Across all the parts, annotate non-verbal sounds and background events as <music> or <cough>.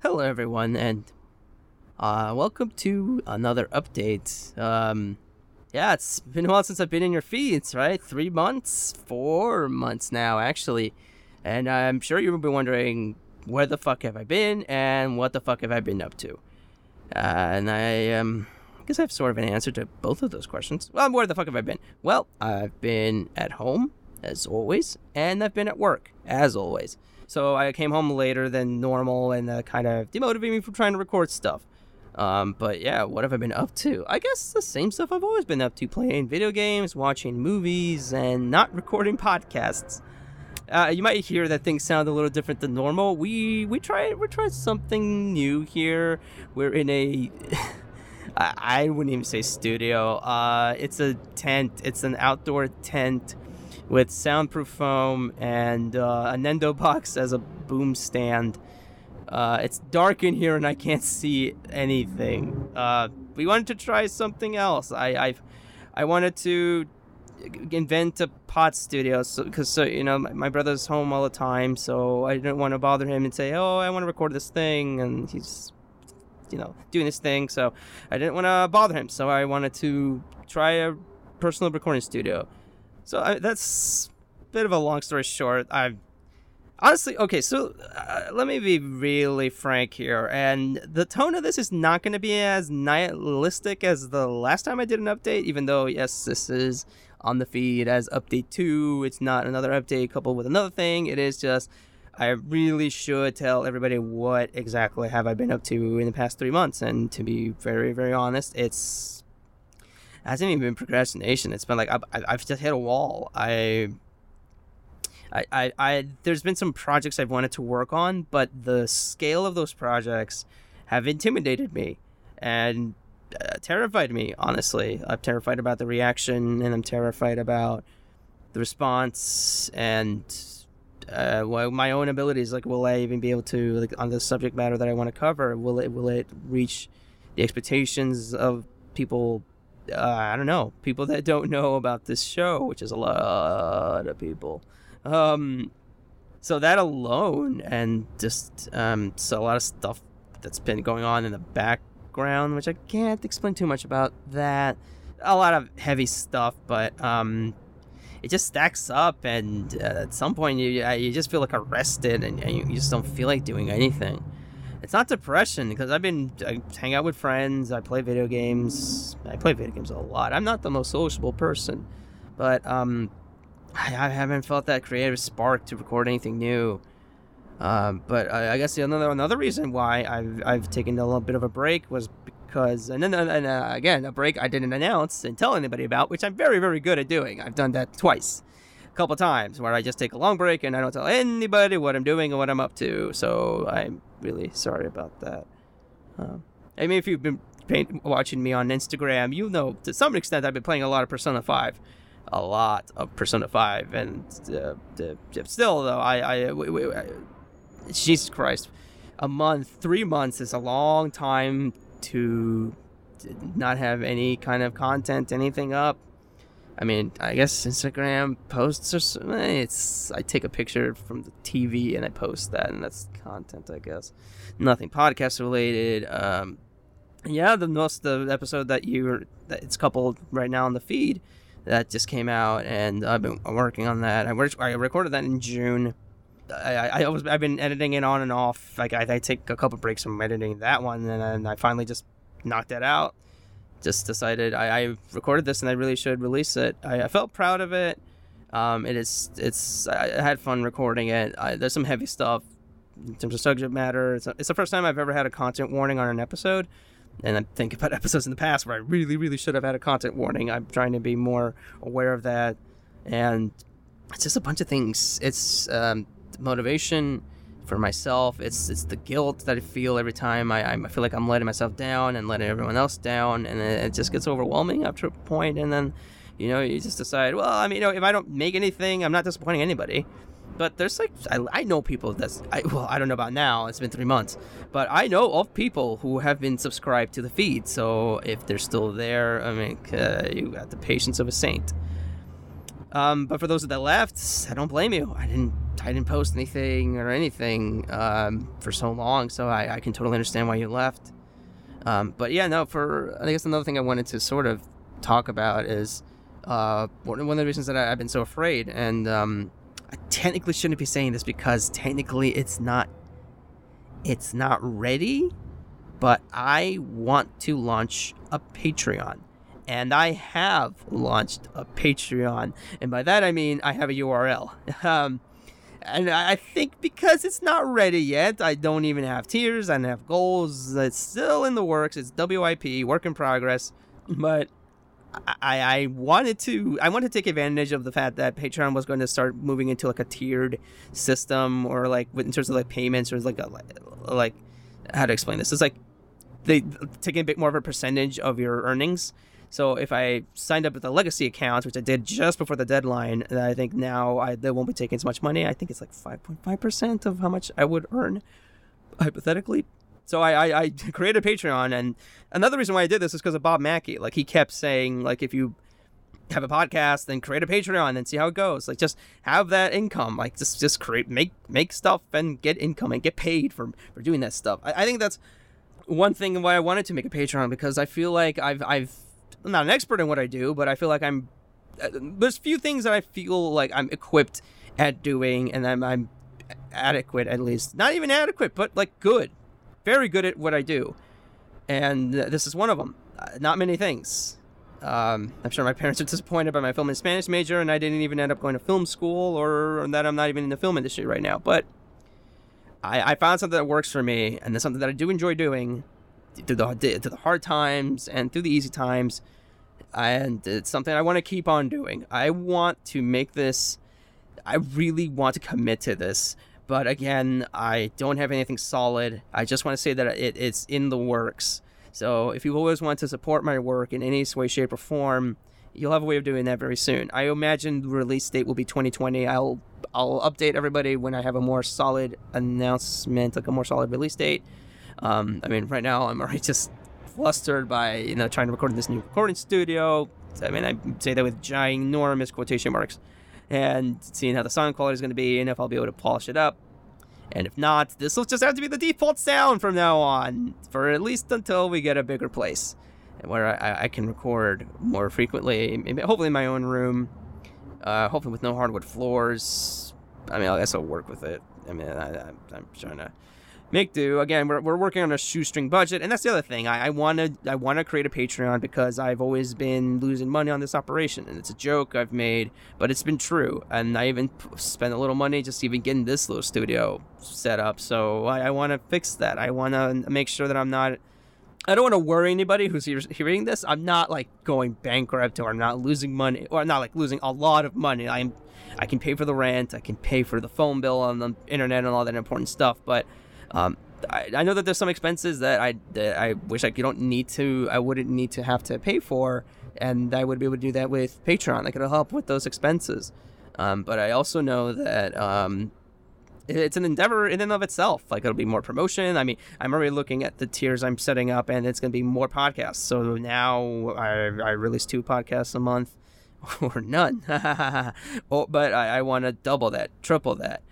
Hello, everyone, and uh, welcome to another update. Um, yeah, it's been a while since I've been in your feeds, right? Three months, four months now, actually. And I'm sure you've been wondering where the fuck have I been and what the fuck have I been up to. Uh, and I um, guess I have sort of an answer to both of those questions. Well, where the fuck have I been? Well, I've been at home, as always, and I've been at work, as always. So I came home later than normal and uh, kind of demotivated me from trying to record stuff. Um, but yeah, what have I been up to? I guess the same stuff I've always been up to playing video games, watching movies, and not <laughs> recording podcasts. Uh, you might hear that things sound a little different than normal. We we try we try something new here. We're in a <laughs> I, I wouldn't even say studio. Uh, it's a tent. It's an outdoor tent with soundproof foam and uh, a Nendo box as a boom stand. Uh, it's dark in here and I can't see anything. Uh, we wanted to try something else. I I, I wanted to invent a pot studio because so, so, you know my, my, brother's home all the time, so I didn't want to bother him and say, "Oh, I want to record this thing," and he's you know doing this thing, so I didn't want to bother him. So I wanted to try a personal recording studio. So I, that's a bit of a long story short. I honestly okay. So uh, let me be really frank here, and the tone of this is not going to be as nihilistic as the last time I did an update. Even though yes, this is on the feed as update two. It's not another update coupled with another thing. It is just I really should tell everybody what exactly have I been up to in the past three months. And to be very, very honest, it's hasn't even been procrastination. It's been like I've, I've just hit a wall. I, I, I, I, there's been some projects I've wanted to work on, but the scale of those projects have intimidated me and uh, terrified me. Honestly, I'm terrified about the reaction, and I'm terrified about the response and uh, well, my own abilities. Like, will I even be able to like on the subject matter that I want to cover? Will it will it reach the expectations of people uh, I don't know, people that don't know about this show, which is a lot of people. Um, so that alone, and just um, so a lot of stuff that's been going on in the background, which I can't explain too much about that. A lot of heavy stuff, but um, it just stacks up, and uh, at some point you you just feel like arrested, and, and you, you just don't feel like doing anything it's not depression because I've been I hang out with friends. I play video games. I play video games a lot. I'm not the most sociable person, but um, I, I haven't felt that creative spark to record anything new. Um, but I, I, guess another another reason why I've I've taken a little bit of a break was because and then and uh, again a break I didn't announce and tell anybody about, which I'm very very good at doing. I've done that twice couple times where I just take a long break and I don't tell anybody what I'm doing and what I'm up to. So I'm really sorry about that. Um, I mean, if you've been watching me on Instagram, you know to some extent I've been playing a lot of Persona 5. A lot of Persona 5. And uh, uh, still, though, I, I, I, Jesus Christ, a month, three months is a long time to not have any kind of content, anything up. I mean, I guess Instagram posts or eh, it's I take a picture from the TV and I post that, and that's content, I guess. Nothing podcast related. Um, yeah, the most the episode that you that it's coupled right now on the feed that just came out, and I've been working on that. I, I recorded that in June. I, I, I was I've been editing it on and off. Like I, I take a couple breaks from editing that one, and then I finally just knocked that out just decided I, I, recorded this and I really should release it. I, I felt proud of it. Um, it is it's I had fun recording it. I, there's some heavy stuff in terms of subject matter. It's, a, it's the first time I've ever had a content warning on an episode. And I think about <laughs> episodes in the past where I really, really should have had a content warning. I'm trying to be more aware of that. And it's just a bunch of things. It's um, motivation for myself. It's it's the guilt that I feel every time I, I feel like I'm letting myself down and letting everyone else down, and it just gets overwhelming after a point. And then, you know, you just decide, well, I mean, you know, if I don't make anything, I'm not disappointing anybody. But there's like I, I know people that's I well I don't know about now. It's been three months, but I know of people who have been subscribed to the feed. So if they're still there, I mean, uh, you got the patience of a saint. Um, but for those that left, I don't blame you. I didn't I didn't post anything or anything um, for so long, so I, I can totally understand why you left. Um, but yeah, no. For I guess another thing I wanted to sort of talk about is uh, one of the reasons that I, have been so afraid, and um, I technically shouldn't be saying this because technically it's not it's not ready, but I want to launch a Patreon. And I have launched a Patreon. And by that I mean I have a URL. <laughs> Um, and I think because it's not ready yet, I don't even have tiers, I don't have goals. It's still in the works. It's WIP, work in progress. But I, I wanted to I wanted to take advantage of the fact that Patreon was going to start moving into like a tiered system or like in terms of like payments or like a like how to explain this. It's like they taking a bit more of a percentage of your earnings. So if I signed up with a legacy account, which I did just before the deadline, I think now I they won't be taking as much money. I think it's like five point five percent of how much I would earn hypothetically. So I, I, I <laughs> created Patreon, and another reason why I did this is because of Bob Mackey. Like he kept saying, like if you have a podcast, then create a Patreon and see how it goes. Like just have that income. Like just just create make make stuff and get income and get paid for for doing that stuff. I, I think that's one thing why I wanted to make a Patreon because I feel like I've I've I'm not an expert in what I do, but I feel like I'm uh, there's few things that I feel like I'm equipped at doing and I'm I'm adequate at least. Not even adequate, but like good very good at what I do, and this is one of them. Uh, not many things. Um, I'm sure my <laughs> parents are disappointed by my film and Spanish major, and I didn't even end up going to film school, or, or that I'm not even in the film industry right now. But I, I found something that works for me, and it's something that I do enjoy doing through the through the hard times and through the easy times, and it's something I want to keep on doing. I want to make this. I really want to commit to this but again, I don't have anything solid. I just want to say that it, it's in the works. So if you always want to support my work in any way, shape, or form, you'll have a way of doing that very soon. I imagine the release date will be 2020. I'll I'll update everybody when I have a more solid announcement, like a more solid release date. Um, I mean, right now I'm <laughs> already just flustered by you know trying to record in this new recording studio. I mean, I say that with ginormous quotation marks and seeing how the sound quality is going to be and if I'll be able to polish it up. And if not, this will just have to be the default sound from now on, for at least until we get a bigger place where I, I can record more frequently. Hopefully in my own room, uh, hopefully with no hardwood floors. I mean, I guess I'll work with it. I mean, I, I'm trying to make do. Again, we're, we're working on a shoestring budget, and that's the other thing. I want to I want to create a Patreon because I've always been losing money on this operation, and it's a joke I've made, but it's been true. And I even spent a little money just even getting this little studio set up. So I, I want to fix that. I want to make sure that I'm not. I don't want to worry anybody who's hearing this. I'm not like going bankrupt or I'm not losing money or I'm not like losing a lot of money. I'm I can pay for the rent, I can pay for the phone bill on the internet and all that important stuff, but um, I, I know that there's some expenses that I that I wish I you don't need to I wouldn't need to have to pay for, and I would be able to do that with Patreon. Like it'll help with those expenses. Um, but I also know that um, it's an endeavor in and of itself. Like it'll be more promotion. I mean, I'm already looking at the tiers I'm setting up, and it's going to be more podcasts. So now I, I release two podcasts a month, <laughs> or none. <laughs> oh, but I, I want to double that, triple that.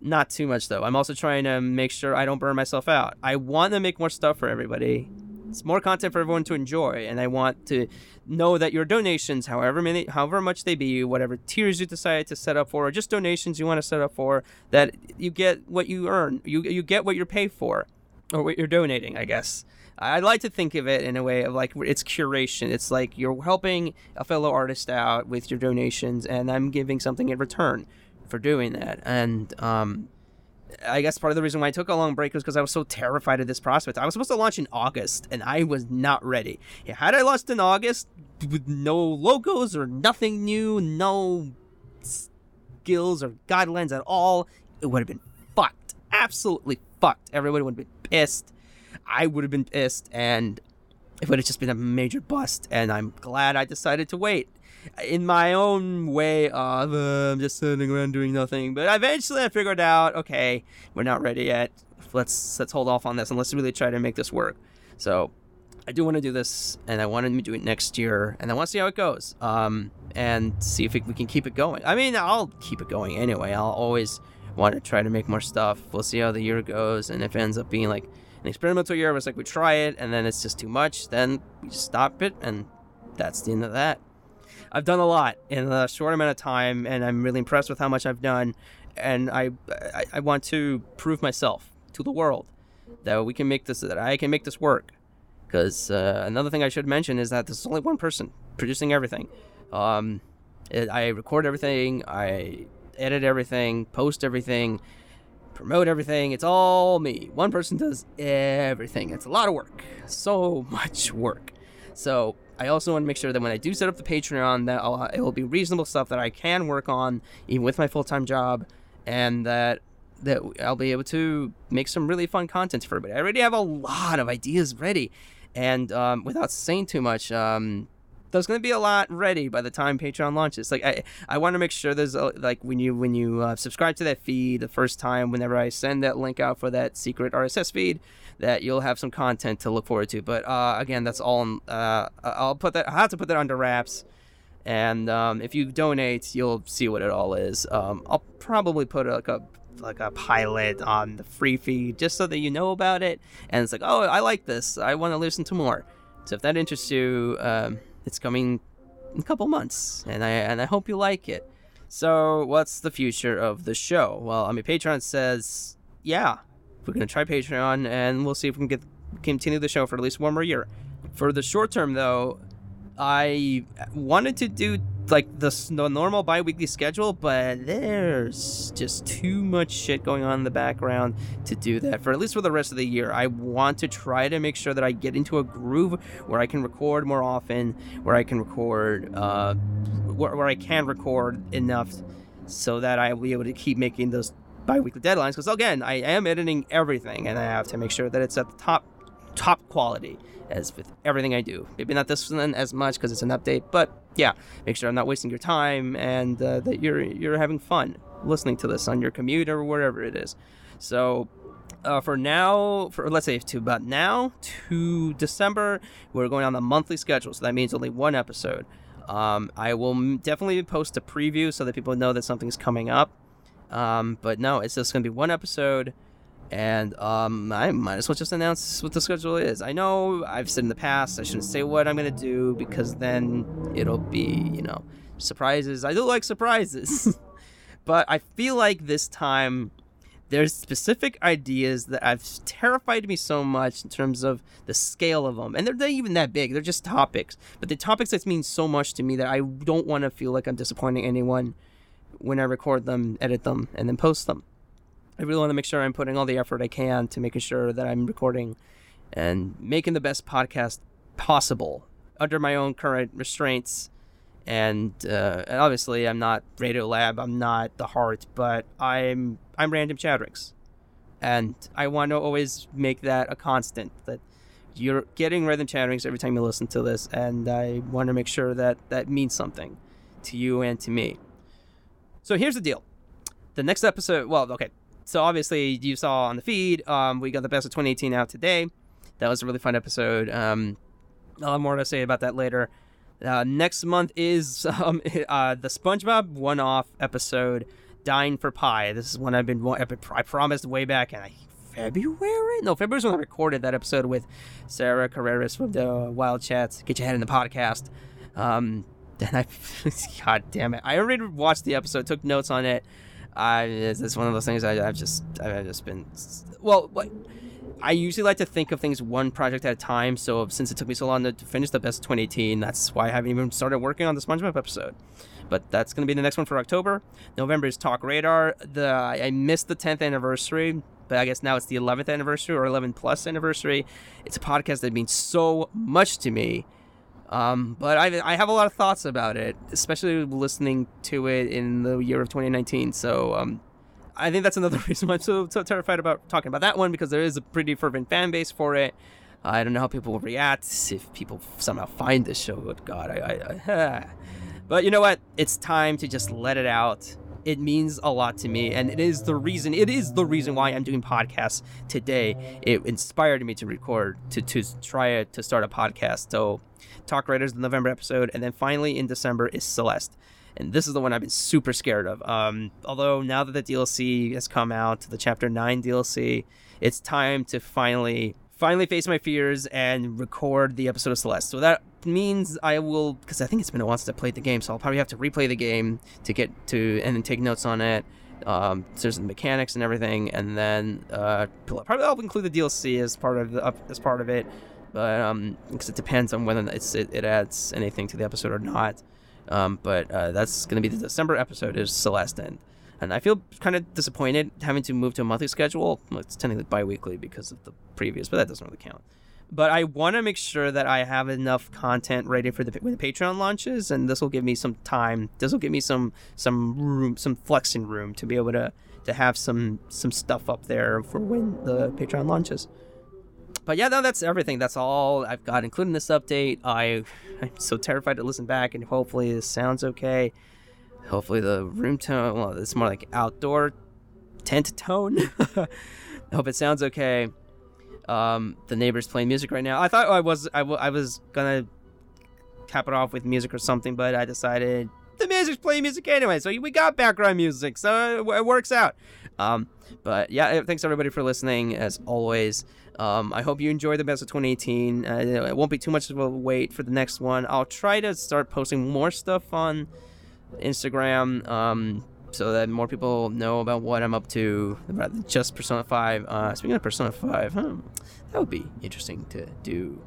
Not too much though. I'm also trying to make sure I don't burn myself out. I want to make more stuff for everybody. It's more content for everyone to enjoy, and I want to know that your donations, however many, however much they be, whatever tiers you decide to set up for, or just donations you want to set up for, that you get what you earn. You you get what you're paid for, or what you're donating. I guess. I like to think of it in a way of like it's curation. It's like you're helping a fellow artist out with your donations, and I'm giving something in return for doing that. And um, I guess part of the reason why I took a long break was because I was so terrified of this prospect. I was supposed to launch in August, and I was not ready. Had I launched in August with no logos or nothing new, no skills or guidelines at all, it would have been fucked. Absolutely fucked. Everybody would have been pissed. I would have been pissed, and it would have just been a major bust. And I'm glad I decided to wait in my own way of uh, I'm just sitting around doing nothing. But eventually I figured out, okay, we're not ready yet. Let's let's hold off on this and let's really try to make this work. So I do want to do this, and I want to do it next year, and I want to see how it goes, um, and see if we can keep it going. I mean, I'll keep it going anyway. I'll always want to try to make more stuff. We'll see how the year goes, and if it ends up being like an experimental year, it's like we try it, and then it's just too much, then we stop it, and that's the end of that. I've done a lot in a short amount of time, and I'm really impressed with how much I've done, and I, I, I want to prove myself to the world that we can make this, that I can make this work because uh, another thing I should mention is that there's only one person producing everything. Um, it, I record everything, I edit everything, post everything, promote everything. It's all me. One person does everything. It's a lot of work, so <laughs> much work. So I also want to make sure that when I do set up the Patreon, that I'll, it will be reasonable stuff that I can work on even with my full time job, and that that I'll be able to make some really fun content for everybody. I already have a lot of ideas ready. And um, without saying too much, um, there's going to be a lot ready by the time Patreon launches. Like I, I want to make sure there's a, like when you when you uh, subscribe to that feed the first time, whenever I send that link out for that secret RSS feed, that you'll have some content to look forward to. But uh, again, that's all. Uh, I'll put that. I have to put that under wraps. And um, if you donate, you'll see what it all is. Um, I'll probably put like a like a pilot on the free feed just so that you know about it and it's like oh i like this i want to listen to more so if that interests you um, it's coming in a couple months and i and i hope you like it. So what's the future of the show? Well i mean patreon says yeah we're to try patreon and we'll see if we can get continue the show for at least one more year. For the short term though i wanted to do like the, the normal bi-weekly schedule but there's just too much shit going on in the background to do that. For at least for the rest of the year i want to try to make sure that i get into a groove where i can record more often where i can record uh, where, where i can record enough so that i'll be able to keep making those bi-weekly deadlines. Because again i am editing everything and i have to make sure that it's at the top top quality as with everything I do. Maybe not this one as much because it's an update, but yeah, make sure I'm not wasting your time and uh, that you're you're having fun listening to this on your commute or wherever it is. So. Uh, for now, for let's say to about now to December, we're going on the monthly schedule, so that means only one episode. Um, I will definitely post a preview so that people know that something's coming up. Um, but no, it's just going to be one episode and um, I might as well just announce what the schedule is. I know I've said in the past I shouldn't say what I'm gonna do because then it'll be, you know, surprises. I do like surprises, <laughs> but I feel like this time there's specific ideas that have terrified me so much in terms of the scale of them, and they're not even that big. They're just topics, but the topics that mean so much to me that I don't want to feel like I'm disappointing anyone when I record them, edit them, and then post them. I really want to make sure I'm putting all the effort I can to making sure that I'm recording and making the best podcast possible under my own current restraints. And, uh, obviously, I'm not Radiolab. I'm not the Heart, but I'm I'm Random Chatterings, and I want to always make that a constant. That you're getting Random Chatterings every time you listen to this, and I want to make sure that that means something to you and to me. So here's the deal. The next episode, well, okay, so obviously you saw on the feed, um, we got the best of 2018 out today. That was a really fun episode. Um, I'll have more to say about that later. Uh, next month is um, <laughs> uh, the SpongeBob one-off episode, "Dying for Pie." This is one I've been I promised way back in February. No, February is when I recorded that episode with Sarah Carreras from the Wild Chats. Get your head in the podcast. Um, <laughs> then I, <laughs> God damn it, I already watched the episode, took notes on it. I it's, one of those things I, have just I've just been well. I usually like to think of things one project at a time. So since it took me so long to, to finish the best 2018, that's why I haven't even started working on the SpongeBob episode. But that's going to be the next one for October. November is Talk Radar. The I missed the 10th anniversary, but I guess now it's the 11th anniversary or 11 plus anniversary. It's a podcast that means so much to me um, but I, I have a lot of thoughts about it, especially listening to it in the year of 2019. So um, I think that's another <laughs> reason why I'm so, so terrified about talking about that one because there is a pretty fervent fan base for it. I don't know how people will react if people somehow find this show. Good God, I, I, I <laughs> but you know what? It's time to just let it out it means a lot to me, and it is the reason. It is the reason why I'm doing podcasts today. It inspired me to record to to try to start a podcast. So, Talk Radar, the November episode, and then finally in December is Celeste and this is the one I've been super scared of. Um, although now that the DLC has come out, the Chapter Nine DLC, it's time to finally finally face my fears and record the episode of Celeste. So that means I will, because I think it's been a while since I played the game, so I'll probably have to replay the game to get to and then take notes on it. Um, so there's the mechanics and everything, and then uh, probably I'll include the DLC as part of the as part of it, but um, because it depends on whether it's it, it adds anything to the episode or not. Um, but uh, that's going to be the December episode is Celeste End. And I feel kind of disappointed having to move to a monthly schedule. Well, it's technically bi-weekly because of the previous, but that doesn't really count. But I want to make sure that I have enough content ready for the when the Patreon launches, and this will give me some time. This will give me some some room, some flexing room to be able to to have some some stuff up there for when the Patreon launches but yeah, no, that's everything. That's all I've got, including this update. I, I'm so terrified to listen back, and hopefully this sounds okay. Hopefully the room tone, well, it's more like outdoor tent tone. <laughs> I hope it sounds okay. Um, the neighbors playing music right now. I thought I was I, w- I was gonna cap it off with music or something, but I decided the music's playing music anyway, so we got background music, so it, it works out. Um, but yeah, thanks everybody for listening. As always, um, I hope you enjoy the best of 2018. Uh, it won't be too much of a wait for the next one. I'll try to start posting more stuff on Instagram um, so that more people know about what I'm up to about just Persona 5. Uh, speaking of Persona 5, huh, that would be interesting to do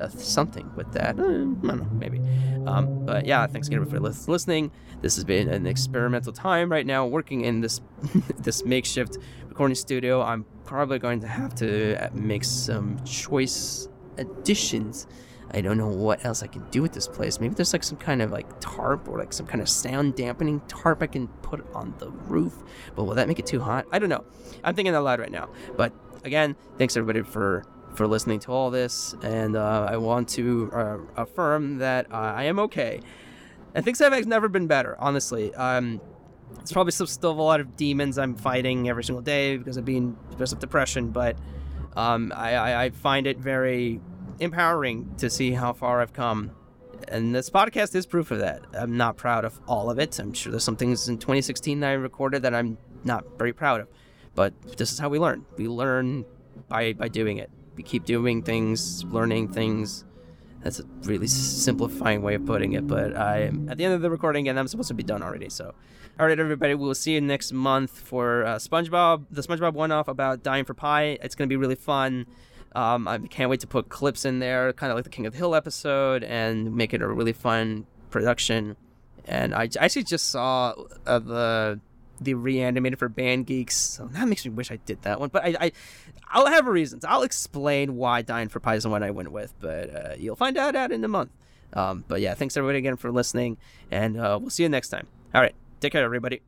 uh, something with that. Uh, I don't know, maybe. Um, but yeah, thanks again for listening. This has been an experimental time right now, working in this <laughs> this makeshift recording studio. I'm probably going to have to uh, make some choice additions. I don't know what else I can do with this place. Maybe there's like some kind of like tarp or like some kind of sound dampening tarp I can put on the roof. But will that make it too hot? I don't know. I'm thinking out loud right now. But again, thanks everybody for for listening to all this, and uh, I want to uh, affirm that uh, I am okay. And things have never been better, honestly. Um, it's probably still, still a lot of demons I'm fighting every single day because of being because of depression, but um, I, I, I find it very empowering to see how far I've come. And this podcast is proof of that. I'm not proud of all of it. I'm sure there's some things in 2016 that I recorded that I'm not very proud of. But this is how we learn. We learn by by doing it. We keep doing things, learning things. That's a really simplifying way of putting it, but I am at the end of the recording and I'm supposed to be done already. So, all right, everybody, we'll see you next month for uh, SpongeBob, the SpongeBob one-off about dying for pie. It's gonna be really fun. Um, I can't wait to put clips in there, kind of like the King of the Hill episode, and make it a really fun production. And I actually just saw uh, the the reanimated for band geeks. So that makes me wish I did that one. But I, I I'll have reasons. I'll explain why Dying for Pie is the one I went with. But uh, you'll find out out in a month. Um, but yeah, thanks everybody again for listening, and uh, we'll see you next time. All right, take care, everybody.